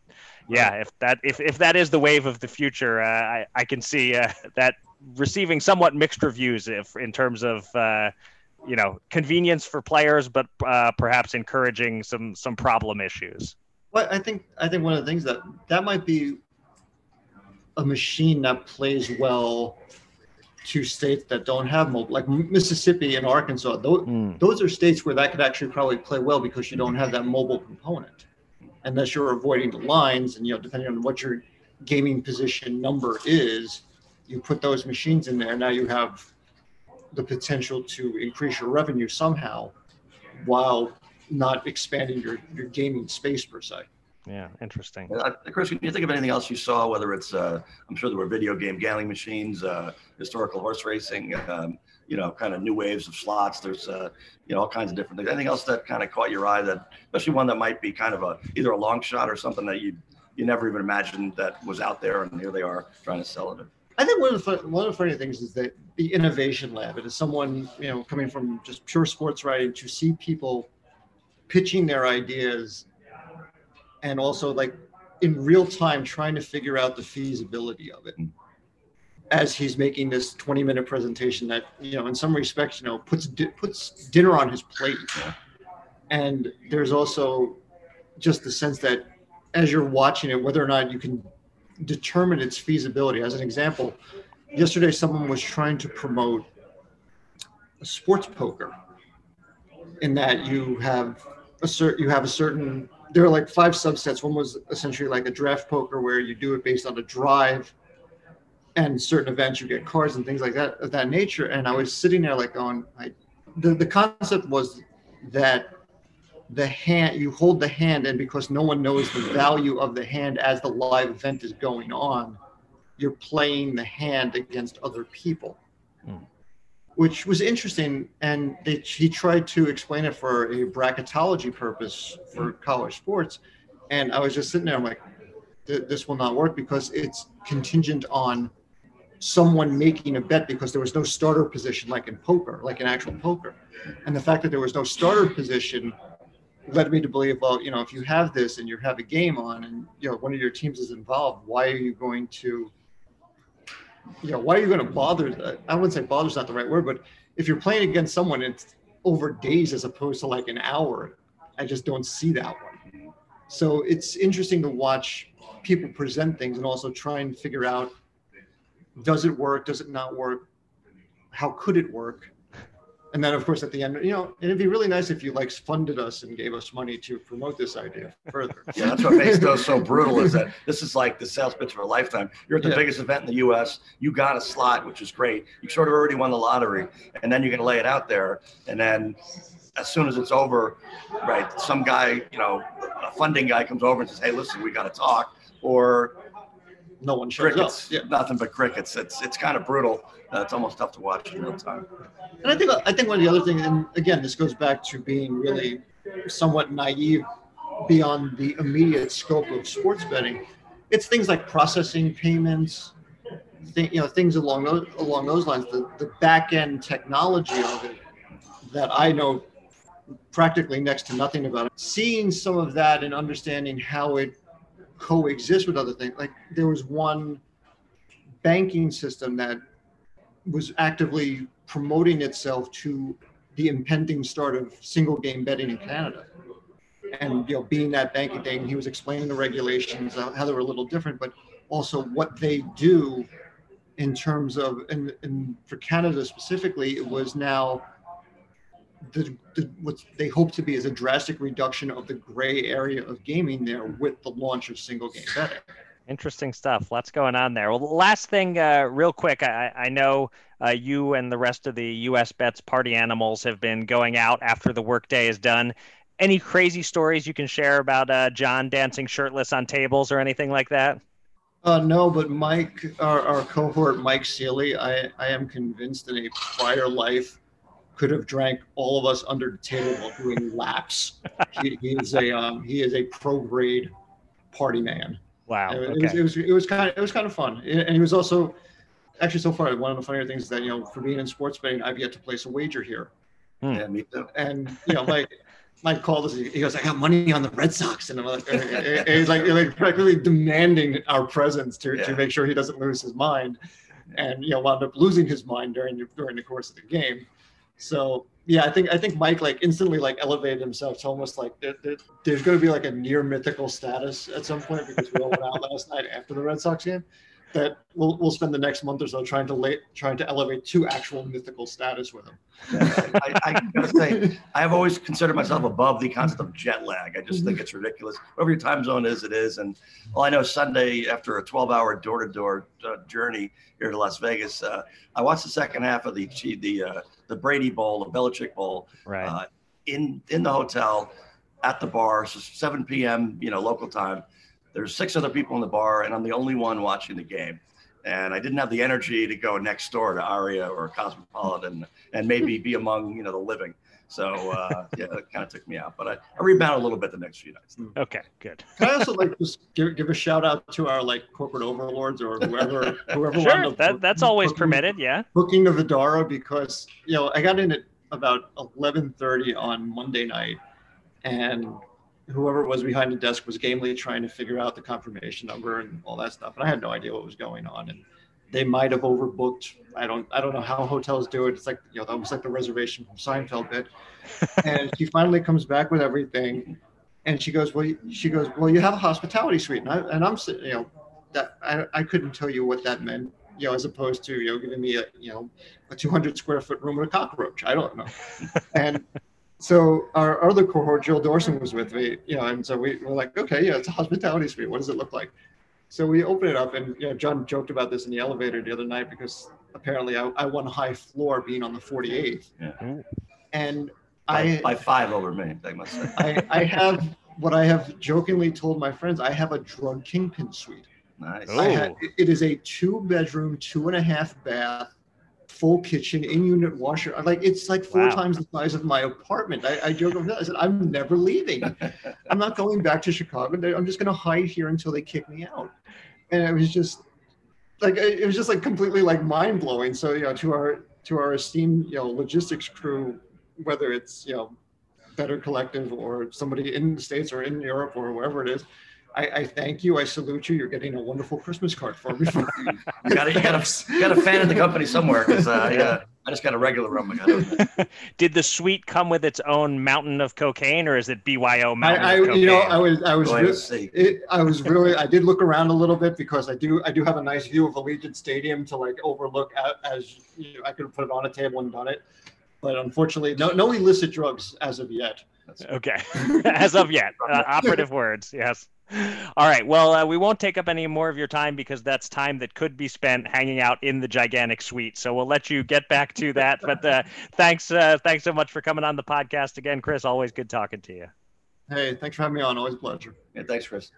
yeah, if that if, if that is the wave of the future, uh, I I can see uh, that receiving somewhat mixed reviews if in terms of uh, you know convenience for players, but uh, perhaps encouraging some some problem issues. Well, I think I think one of the things that that might be a machine that plays well to states that don't have mobile, like Mississippi and Arkansas. Those, mm. those are states where that could actually probably play well because you don't have that mobile component, unless you're avoiding the lines and you know depending on what your gaming position number is you put those machines in there, now you have the potential to increase your revenue somehow while not expanding your, your gaming space per se. Yeah, interesting. Uh, Chris, can you think of anything else you saw? Whether it's, uh, I'm sure there were video game gambling machines, uh, historical horse racing, um, you know, kind of new waves of slots. There's, uh, you know, all kinds of different things. Anything else that kind of caught your eye? That, especially one that might be kind of a either a long shot or something that you you never even imagined that was out there, and here they are trying to sell it. I think one of the one of the funny things is that the innovation lab. It is someone you know coming from just pure sports writing to see people pitching their ideas, and also like in real time trying to figure out the feasibility of it as he's making this 20 minute presentation that you know in some respects you know puts puts dinner on his plate and there's also just the sense that as you're watching it whether or not you can determine its feasibility. As an example yesterday someone was trying to promote sports poker in that you have a certain you have a certain there are like five subsets. One was essentially like a draft poker where you do it based on a drive and certain events you get cards and things like that of that nature. And i was sitting there like going I, the, the concept was that the hand you hold the hand and because no one knows the value of the hand as the live event is going on you're playing the hand against other people mm. which was interesting and they, he tried to explain it for a bracketology purpose for college sports and i was just sitting there i'm like this will not work because it's contingent on someone making a bet because there was no starter position like in poker, like in actual poker. And the fact that there was no starter position led me to believe, well, you know, if you have this and you have a game on and you know one of your teams is involved, why are you going to you know, why are you going to bother? I wouldn't say bother is not the right word, but if you're playing against someone, it's over days as opposed to like an hour. I just don't see that one. So it's interesting to watch people present things and also try and figure out does it work? Does it not work? How could it work? And then, of course, at the end, you know, it'd be really nice if you like funded us and gave us money to promote this idea further. yeah, that's what makes those so brutal. Is that this is like the sales pitch of a lifetime. You're at the yeah. biggest event in the U.S. You got a slot, which is great. You sort of already won the lottery, and then you're to lay it out there, and then as soon as it's over, right, some guy, you know, a funding guy comes over and says, "Hey, listen, we got to talk," or no one shows crickets. up. Yeah. Nothing but crickets. It's it's kind of brutal. Uh, it's almost tough to watch in real time. And I think I think one of the other things, and again, this goes back to being really somewhat naive beyond the immediate scope of sports betting. It's things like processing payments, th- you know, things along those along those lines. The the back end technology of it that I know practically next to nothing about. It. Seeing some of that and understanding how it coexist with other things. Like there was one banking system that was actively promoting itself to the impending start of single game betting in Canada. And you know, being that banking thing, he was explaining the regulations, uh, how they were a little different, but also what they do in terms of and, and for Canada specifically, it was now the, the, what they hope to be is a drastic reduction of the gray area of gaming there with the launch of single game betting. Interesting stuff. Lots going on there. Well, last thing, uh, real quick, I, I know uh, you and the rest of the US Bets party animals have been going out after the workday is done. Any crazy stories you can share about uh, John dancing shirtless on tables or anything like that? Uh, no, but Mike, our, our cohort, Mike Sealy, I, I am convinced in a prior life could have drank all of us under the table while doing laps. He, he, is a um, he is a pro grade party man. Wow. It, okay. it, was, it, was, it was kind of it was kind of fun, and he was also actually so far one of the funnier things is that you know for being in sports betting, I've yet to place a wager here. Hmm. Yeah, me too. And you know, Mike, Mike called us. He goes, "I got money on the Red Sox," and I'm like, and he's like, like practically demanding our presence to, yeah. to make sure he doesn't lose his mind, and you know, wound up losing his mind during the, during the course of the game. So yeah, I think I think Mike like instantly like elevated himself to almost like there, there, there's going to be like a near mythical status at some point because we all went out last night after the Red Sox game. That we'll, we'll spend the next month or so trying to late, trying to elevate to actual mythical status with him. Yeah, I, I, gotta say, I've always considered myself above the concept of jet lag. I just think it's ridiculous. Whatever your time zone is, it is. And well, I know Sunday after a 12-hour door-to-door uh, journey here to Las Vegas, uh, I watched the second half of the the uh, the Brady Bowl, the Belichick Bowl, right. uh, in in the hotel at the bar. So 7 p.m. you know local time. There's six other people in the bar, and I'm the only one watching the game. And I didn't have the energy to go next door to Aria or Cosmopolitan and maybe be among you know the living. So uh, [laughs] yeah, it kind of took me out, but I, I rebounded a little bit the next few nights. Okay, good. Can I also like just give, give a shout out to our like corporate overlords or whoever [laughs] whoever sure, that, that's always booking, permitted. Yeah, booking the Vdara because you know I got in at about eleven thirty on Monday night, and whoever was behind the desk was gamely trying to figure out the confirmation number and all that stuff. And I had no idea what was going on. And they might have overbooked. I don't I don't know how hotels do it. It's like you know almost like the reservation from Seinfeld bit. [laughs] and she finally comes back with everything, and she goes, well, she goes, well, you have a hospitality suite, and, I, and I'm you know that I, I couldn't tell you what that meant. You know, as opposed to you know giving me a you know a 200 square foot room with a cockroach. I don't know. [laughs] and so our other cohort, Jill Dorson, was with me, you know, and so we were like, okay, yeah, it's a hospitality suite. What does it look like? So we open it up, and you know, John joked about this in the elevator the other night because apparently I, I won high floor being on the 48th. Yeah. And by, I by five over me, I must say. I, I have what I have jokingly told my friends. I have a drug kingpin suite. Nice. Have, it is a two bedroom, two and a half bath, full kitchen, in unit washer. I'm Like it's like four wow. times the size of my apartment. I, I joke about I said, I'm never leaving. I'm not going back to Chicago. I'm just going to hide here until they kick me out. And it was just like, it was just like completely like mind blowing. So, you know, to our, to our esteemed, you know, logistics crew, whether it's, you know, Better Collective or somebody in the States or in Europe or wherever it is, I, I, thank you. I salute you. You're getting a wonderful Christmas card for me. [laughs] you, got a, you, got a, you got a fan in the company somewhere because uh, yeah, I just got a regular room. [laughs] Did the suite come with its own mountain of cocaine, or is it BYO mountain? I, I you know, I was, I was, really, it, I was really, I did look around a little bit because I do, I do have a nice view of Allegiant Stadium to like overlook at, as you know, I could put it on a table and done it, but unfortunately, no, no illicit drugs as of yet. Okay, [laughs] as of yet, uh, operative words. Yes. All right. Well, uh, we won't take up any more of your time because that's time that could be spent hanging out in the gigantic suite. So we'll let you get back to that. But uh, thanks, uh, thanks so much for coming on the podcast again, Chris. Always good talking to you. Hey, thanks for having me on. Always a pleasure. Yeah, thanks, Chris.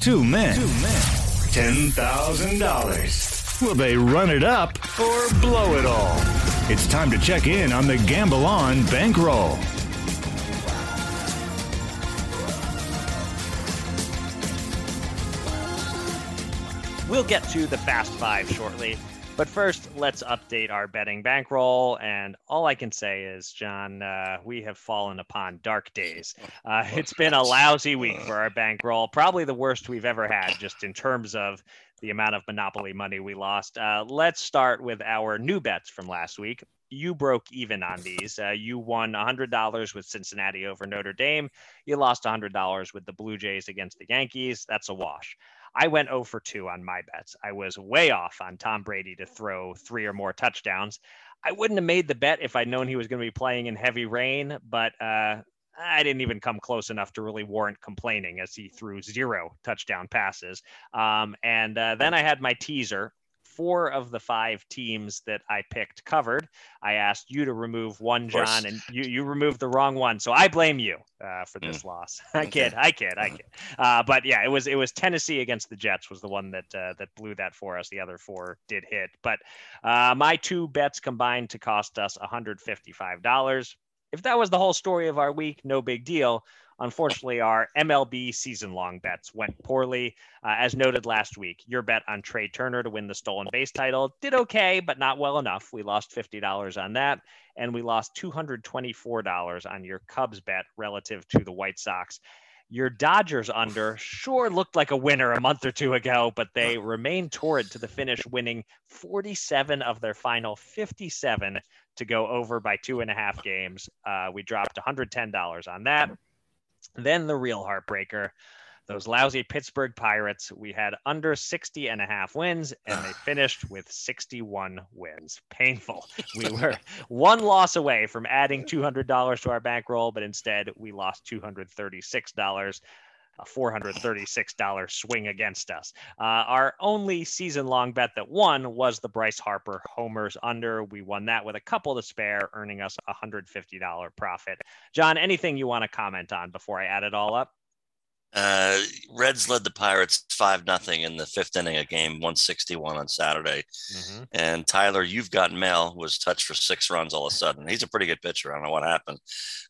Two men. Two men. Ten thousand dollars. Will they run it up or blow it all? It's time to check in on the Gamble On bankroll. We'll get to the Fast Five shortly. But first, let's update our betting bankroll. And all I can say is, John, uh, we have fallen upon dark days. Uh, [laughs] it's been a lousy week for our bankroll, probably the worst we've ever had, just in terms of the amount of Monopoly money we lost. Uh, let's start with our new bets from last week. You broke even on these. Uh, you won $100 with Cincinnati over Notre Dame. You lost $100 with the Blue Jays against the Yankees. That's a wash. I went 0 for 2 on my bets. I was way off on Tom Brady to throw three or more touchdowns. I wouldn't have made the bet if I'd known he was going to be playing in heavy rain, but uh, I didn't even come close enough to really warrant complaining as he threw zero touchdown passes. Um, and uh, then I had my teaser four of the five teams that I picked covered. I asked you to remove one, John, and you you removed the wrong one. So I blame you uh, for this mm. loss. [laughs] I okay. kid, I kid, I kid. Uh, but yeah, it was it was Tennessee against the Jets was the one that uh, that blew that for us. The other four did hit, but uh, my two bets combined to cost us $155. If that was the whole story of our week, no big deal. Unfortunately, our MLB season long bets went poorly. Uh, as noted last week, your bet on Trey Turner to win the stolen base title did okay, but not well enough. We lost $50 on that, and we lost $224 on your Cubs bet relative to the White Sox. Your Dodgers under sure looked like a winner a month or two ago, but they remained torrid to the finish, winning 47 of their final 57 to go over by two and a half games. Uh, we dropped $110 on that. Then the real heartbreaker, those lousy Pittsburgh Pirates. We had under 60 and a half wins, and they [sighs] finished with 61 wins. Painful. We were [laughs] one loss away from adding $200 to our bankroll, but instead we lost $236 a $436 swing against us. Uh, our only season long bet that won was the Bryce Harper homers under. We won that with a couple to spare, earning us a $150 profit. John, anything you want to comment on before I add it all up? Uh, Reds led the Pirates five nothing in the fifth inning of game 161 on Saturday, mm-hmm. and Tyler, you've got mail was touched for six runs all of a sudden. He's a pretty good pitcher. I don't know what happened.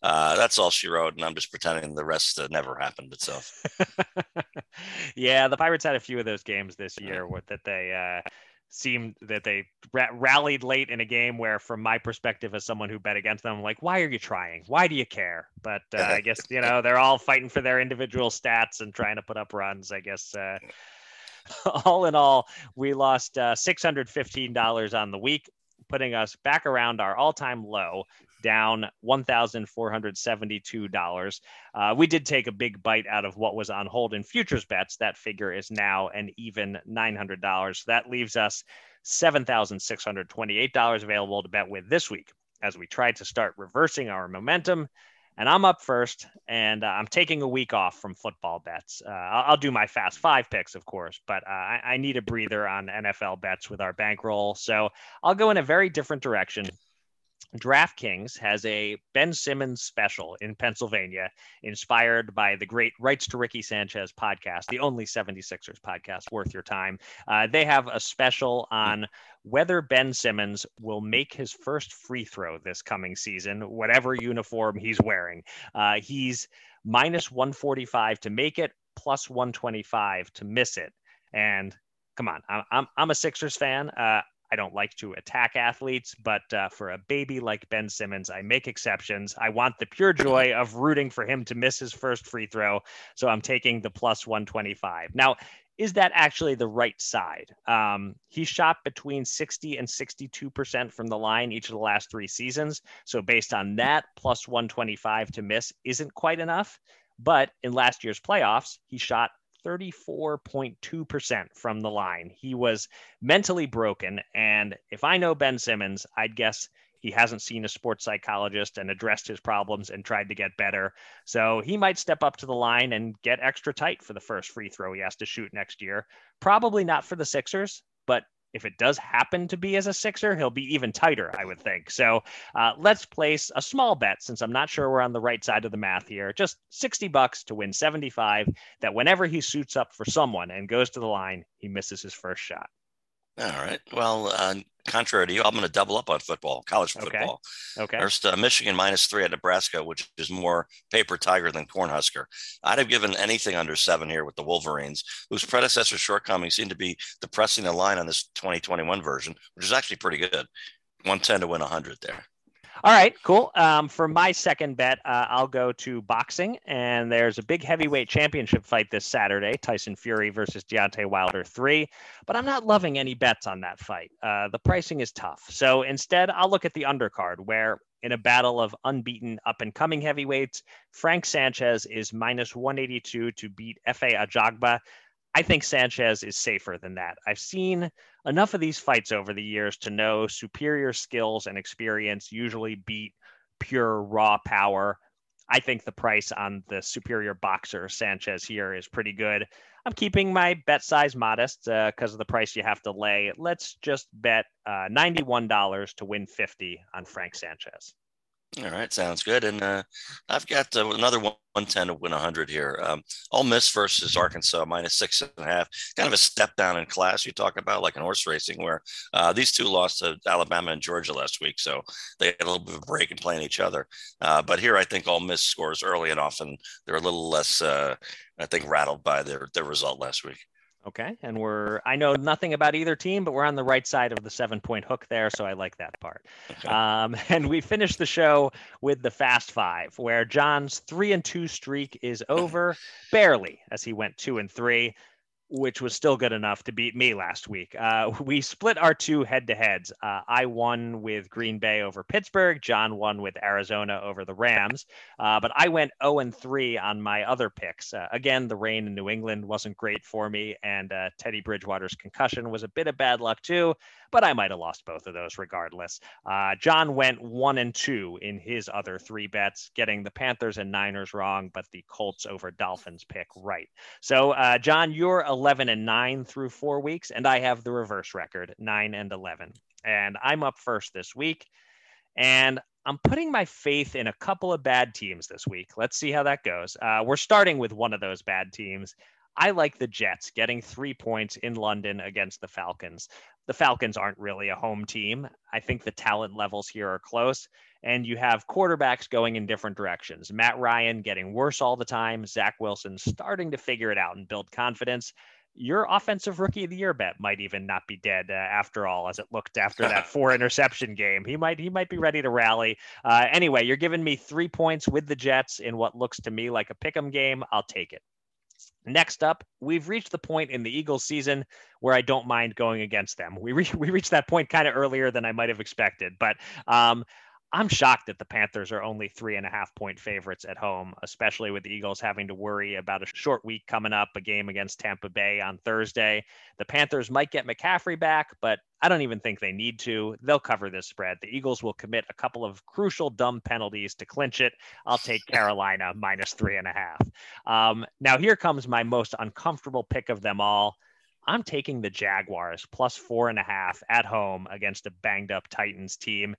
Uh, that's all she wrote, and I'm just pretending the rest uh, never happened itself. [laughs] yeah, the Pirates had a few of those games this year with that they uh, seemed that they ra- rallied late in a game where, from my perspective, as someone who bet against them, I'm like, why are you trying? Why do you care? But uh, I guess, you know, they're all fighting for their individual stats and trying to put up runs. I guess uh, [laughs] all in all, we lost uh, $615 on the week, putting us back around our all time low down $1,472. Uh, we did take a big bite out of what was on hold in futures bets. That figure is now an even $900. That leaves us $7,628 available to bet with this week as we try to start reversing our momentum. And I'm up first, and uh, I'm taking a week off from football bets. Uh, I'll, I'll, do my fast five picks, of course, but uh, I, I need a breather on NFL bets with our bankroll. So I'll go in a very different direction DraftKings has a Ben Simmons special in Pennsylvania, inspired by the great Rights to Ricky Sanchez podcast, the only 76ers podcast worth your time. Uh, they have a special on whether Ben Simmons will make his first free throw this coming season, whatever uniform he's wearing. Uh, he's minus 145 to make it, plus 125 to miss it. And come on, I'm, I'm, a Sixers fan. Uh, I don't like to attack athletes, but uh, for a baby like Ben Simmons, I make exceptions. I want the pure joy of rooting for him to miss his first free throw. So I'm taking the plus 125. Now, is that actually the right side? Um, he shot between 60 and 62% from the line each of the last three seasons. So based on that, plus 125 to miss isn't quite enough. But in last year's playoffs, he shot 34.2% from the line. He was mentally broken. And if I know Ben Simmons, I'd guess he hasn't seen a sports psychologist and addressed his problems and tried to get better. So he might step up to the line and get extra tight for the first free throw he has to shoot next year. Probably not for the Sixers, but if it does happen to be as a Sixer, he'll be even tighter, I would think. So uh, let's place a small bet since I'm not sure we're on the right side of the math here. Just 60 bucks to win 75 that whenever he suits up for someone and goes to the line, he misses his first shot. All right. Well, uh, contrary to you, I'm going to double up on football, college football. Okay. okay. First, uh, Michigan minus three at Nebraska, which is more paper tiger than Cornhusker. I'd have given anything under seven here with the Wolverines, whose predecessor shortcomings seem to be depressing the line on this 2021 version, which is actually pretty good. 110 to win 100 there. All right, cool. Um, for my second bet, uh, I'll go to boxing, and there's a big heavyweight championship fight this Saturday: Tyson Fury versus Deontay Wilder three. But I'm not loving any bets on that fight. Uh, the pricing is tough, so instead, I'll look at the undercard, where in a battle of unbeaten up and coming heavyweights, Frank Sanchez is minus 182 to beat Efe Ajagba. I think Sanchez is safer than that. I've seen enough of these fights over the years to know superior skills and experience usually beat pure raw power. I think the price on the superior boxer Sanchez here is pretty good. I'm keeping my bet size modest because uh, of the price you have to lay. Let's just bet uh, $91 to win 50 on Frank Sanchez. All right, sounds good. And uh, I've got uh, another 110 to win 100 here. Um, Ole Miss versus Arkansas, minus six and a half. Kind of a step down in class you talk about, like in horse racing, where uh, these two lost to Alabama and Georgia last week. So they had a little bit of a break in playing each other. Uh, but here, I think Ole Miss scores early and often. They're a little less, uh, I think, rattled by their, their result last week. Okay. And we're, I know nothing about either team, but we're on the right side of the seven point hook there. So I like that part. Um, [laughs] and we finished the show with the fast five, where John's three and two streak is over barely as he went two and three which was still good enough to beat me last week. Uh, [laughs] we split our two head to heads. Uh, I won with Green Bay over Pittsburgh. John won with Arizona over the Rams. Uh, but I went 0 and 3 on my other picks. Uh, again, the rain in New England wasn't great for me, and uh, Teddy Bridgewater's concussion was a bit of bad luck too but I might have lost both of those regardless. Uh, John went one and two in his other three bets, getting the Panthers and Niners wrong, but the Colts over Dolphins pick right. So, uh, John, you're 11 and nine through four weeks, and I have the reverse record, nine and 11. And I'm up first this week. And I'm putting my faith in a couple of bad teams this week. Let's see how that goes. Uh, we're starting with one of those bad teams. I like the Jets getting three points in London against the Falcons. The Falcons aren't really a home team. I think the talent levels here are close, and you have quarterbacks going in different directions. Matt Ryan getting worse all the time, Zach Wilson starting to figure it out and build confidence. your offensive rookie of the year bet might even not be dead uh, after all, as it looked after that [laughs] four interception game. He might he might be ready to rally. Uh, anyway, you're giving me three points with the Jets in what looks to me like a pick'em game. I'll take it. Next up, we've reached the point in the Eagles season where I don't mind going against them. We re- [laughs] we reached that point kind of earlier than I might have expected, but um, I'm shocked that the Panthers are only three and a half point favorites at home, especially with the Eagles having to worry about a short week coming up, a game against Tampa Bay on Thursday. The Panthers might get McCaffrey back, but I don't even think they need to. They'll cover this spread. The Eagles will commit a couple of crucial dumb penalties to clinch it. I'll take Carolina [laughs] minus three and a half. Um, now, here comes my most uncomfortable pick of them all. I'm taking the Jaguars plus four and a half at home against a banged up Titans team.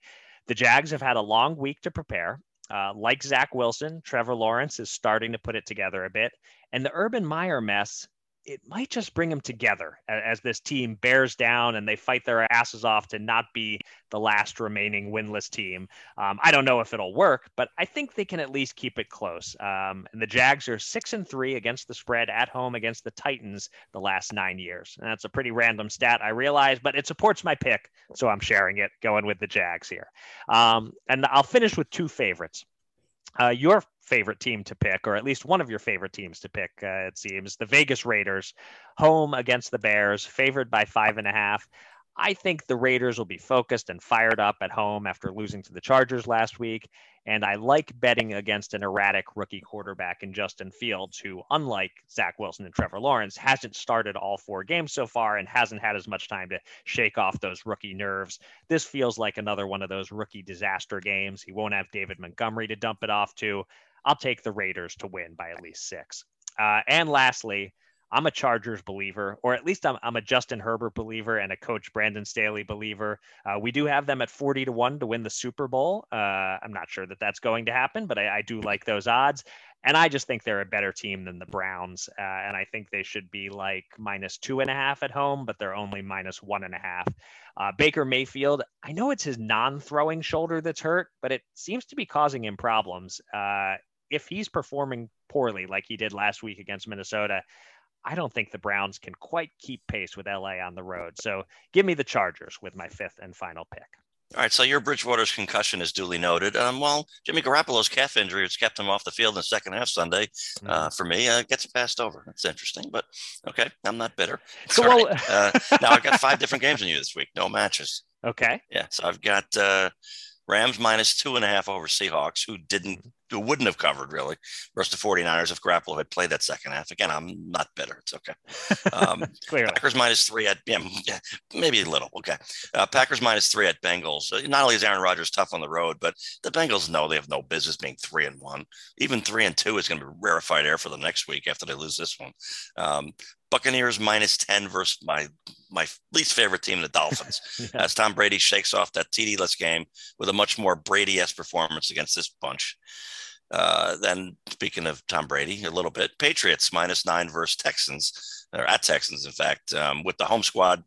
The Jags have had a long week to prepare. Uh, like Zach Wilson, Trevor Lawrence is starting to put it together a bit. And the Urban Meyer mess it might just bring them together as this team bears down and they fight their asses off to not be the last remaining winless team. Um, I don't know if it'll work, but I think they can at least keep it close. Um, and the Jags are six and three against the spread at home against the Titans the last nine years. And that's a pretty random stat, I realize, but it supports my pick, so I'm sharing it, going with the Jags here. Um, and I'll finish with two favorites. Uh, your favorite team to pick, or at least one of your favorite teams to pick, uh, it seems. The Vegas Raiders, home against the Bears, favored by five and a half. I think the Raiders will be focused and fired up at home after losing to the Chargers last week. And I like betting against an erratic rookie quarterback in Justin Fields, who, unlike Zach Wilson and Trevor Lawrence, hasn't started all four games so far and hasn't had as much time to shake off those rookie nerves. This feels like another one of those rookie disaster games. He won't have David Montgomery to dump it off to. I'll take the Raiders to win by at least six. Uh, and lastly, I'm a Chargers believer, or at least I'm, I'm a Justin Herbert believer and a Coach Brandon Staley believer. Uh, we do have them at 40 to 1 to win the Super Bowl. Uh, I'm not sure that that's going to happen, but I, I, do like those odds. And I just think they're a better team than the Browns. Uh, and I think they should be like minus two and a half at home, but they're only minus one and a half. Uh, Baker Mayfield, I know it's his non throwing shoulder that's hurt, but it seems to be causing him problems. If he's performing poorly like he did last week against Minnesota, I don't think the Browns can quite keep pace with LA on the road. So give me the Chargers with my fifth and final pick. All right, so your Bridgewater's concussion is duly noted. Um, well, Jimmy Garoppolo's calf injury, which kept him off the field in the second half Sunday, mm-hmm. uh, for me, uh, gets passed over. That's interesting, but okay, I'm not bitter. [laughs] So, well, right. uh, now I've got five different games in you this week, no matches. Okay. Yeah, so I've got uh, Rams minus two and a half over Seahawks, who didn't who wouldn't have covered really versus the 49ers if Garoppolo had played that second half. Again, I'm not bitter. It's okay. Um, [laughs] Packers minus three at yeah, [laughs] maybe a little. Okay. Uh, Packers minus three at Bengals. Uh, not only is Aaron Rodgers tough on the road, but the Bengals know they have no business being three and one. Even three and two is going to be rarefied air for the next week after they lose this one. Um, Buccaneers minus 10 versus my my least favorite team, the Dolphins. [laughs] yeah. As Tom Brady shakes off that TD-less game with a much more Brady-esque performance against this bunch. Uh, then speaking of Tom Brady, a little bit, Patriots minus nine versus Texans, or at Texans, in fact, um, with the home squad.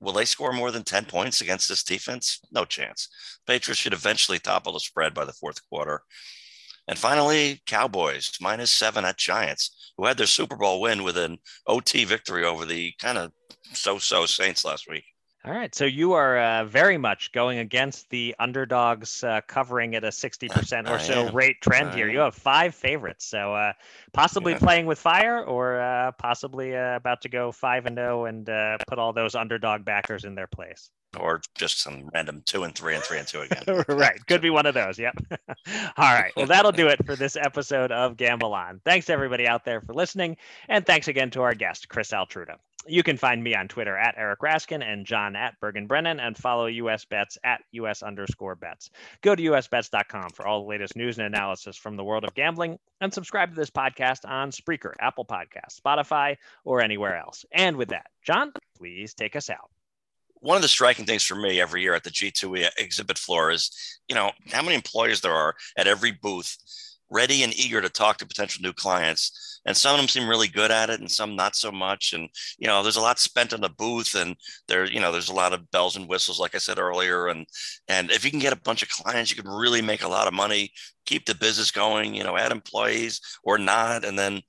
Will they score more than 10 points against this defense? No chance. Patriots should eventually topple the spread by the fourth quarter. And finally, Cowboys minus seven at Giants, who had their Super Bowl win with an OT victory over the kind of so so Saints last week. All right. So you are uh, very much going against the underdogs uh, covering at a 60% or so rate trend here. You have five favorites. So uh, possibly yeah. playing with fire or uh, possibly uh, about to go 5 and 0 and uh, put all those underdog backers in their place or just some random two and three and three and two again. [laughs] right. Could be one of those. Yep. [laughs] All right. Well, that'll do it for this episode of Gamble On. Thanks everybody out there for listening. And thanks again to our guest, Chris Altruda. You can find me on Twitter at Eric Raskin and John at Bergen Brennan and follow US Bets at US underscore bets. Go to usbets.com for all the latest news and analysis from the world of gambling and subscribe to this podcast on Spreaker, Apple Podcasts, Spotify, or anywhere else. And with that, John, please take us out one of the striking things for me every year at the G2E exhibit floor is, you know, how many employees there are at every booth ready and eager to talk to potential new clients. And some of them seem really good at it and some not so much. And, you know, there's a lot spent in the booth and there, you know, there's a lot of bells and whistles, like I said earlier. And, and if you can get a bunch of clients, you can really make a lot of money, keep the business going, you know, add employees or not. And then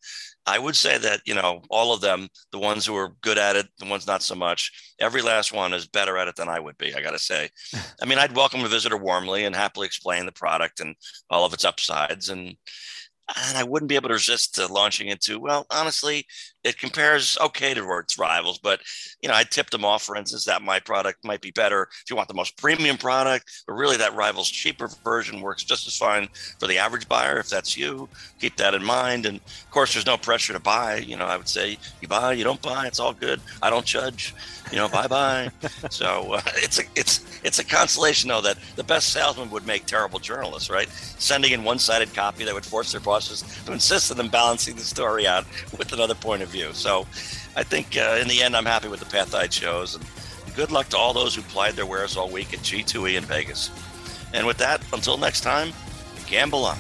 I would say that, you know, all of them, the ones who are good at it, the ones not so much, every last one is better at it than I would be, I got to say. [laughs] I mean, I'd welcome a visitor warmly and happily explain the product and all of its upsides. And and I wouldn't be able to resist uh, launching into. Well, honestly, it compares okay to its rivals, but you know, I tipped them off, for instance, that my product might be better if you want the most premium product, but really that rival's cheaper version works just as fine for the average buyer. If that's you, keep that in mind. And of course, there's no pressure to buy. You know, I would say you buy, you don't buy, it's all good. I don't judge. You know, bye bye. [laughs] so uh, it's a it's it's a consolation though that the best salesman would make terrible journalists, right? Sending in one-sided copy that would force their bosses to insist on them balancing the story out with another point of view. So I think uh, in the end, I'm happy with the path I chose, and good luck to all those who plied their wares all week at G2E in Vegas. And with that, until next time, gamble on.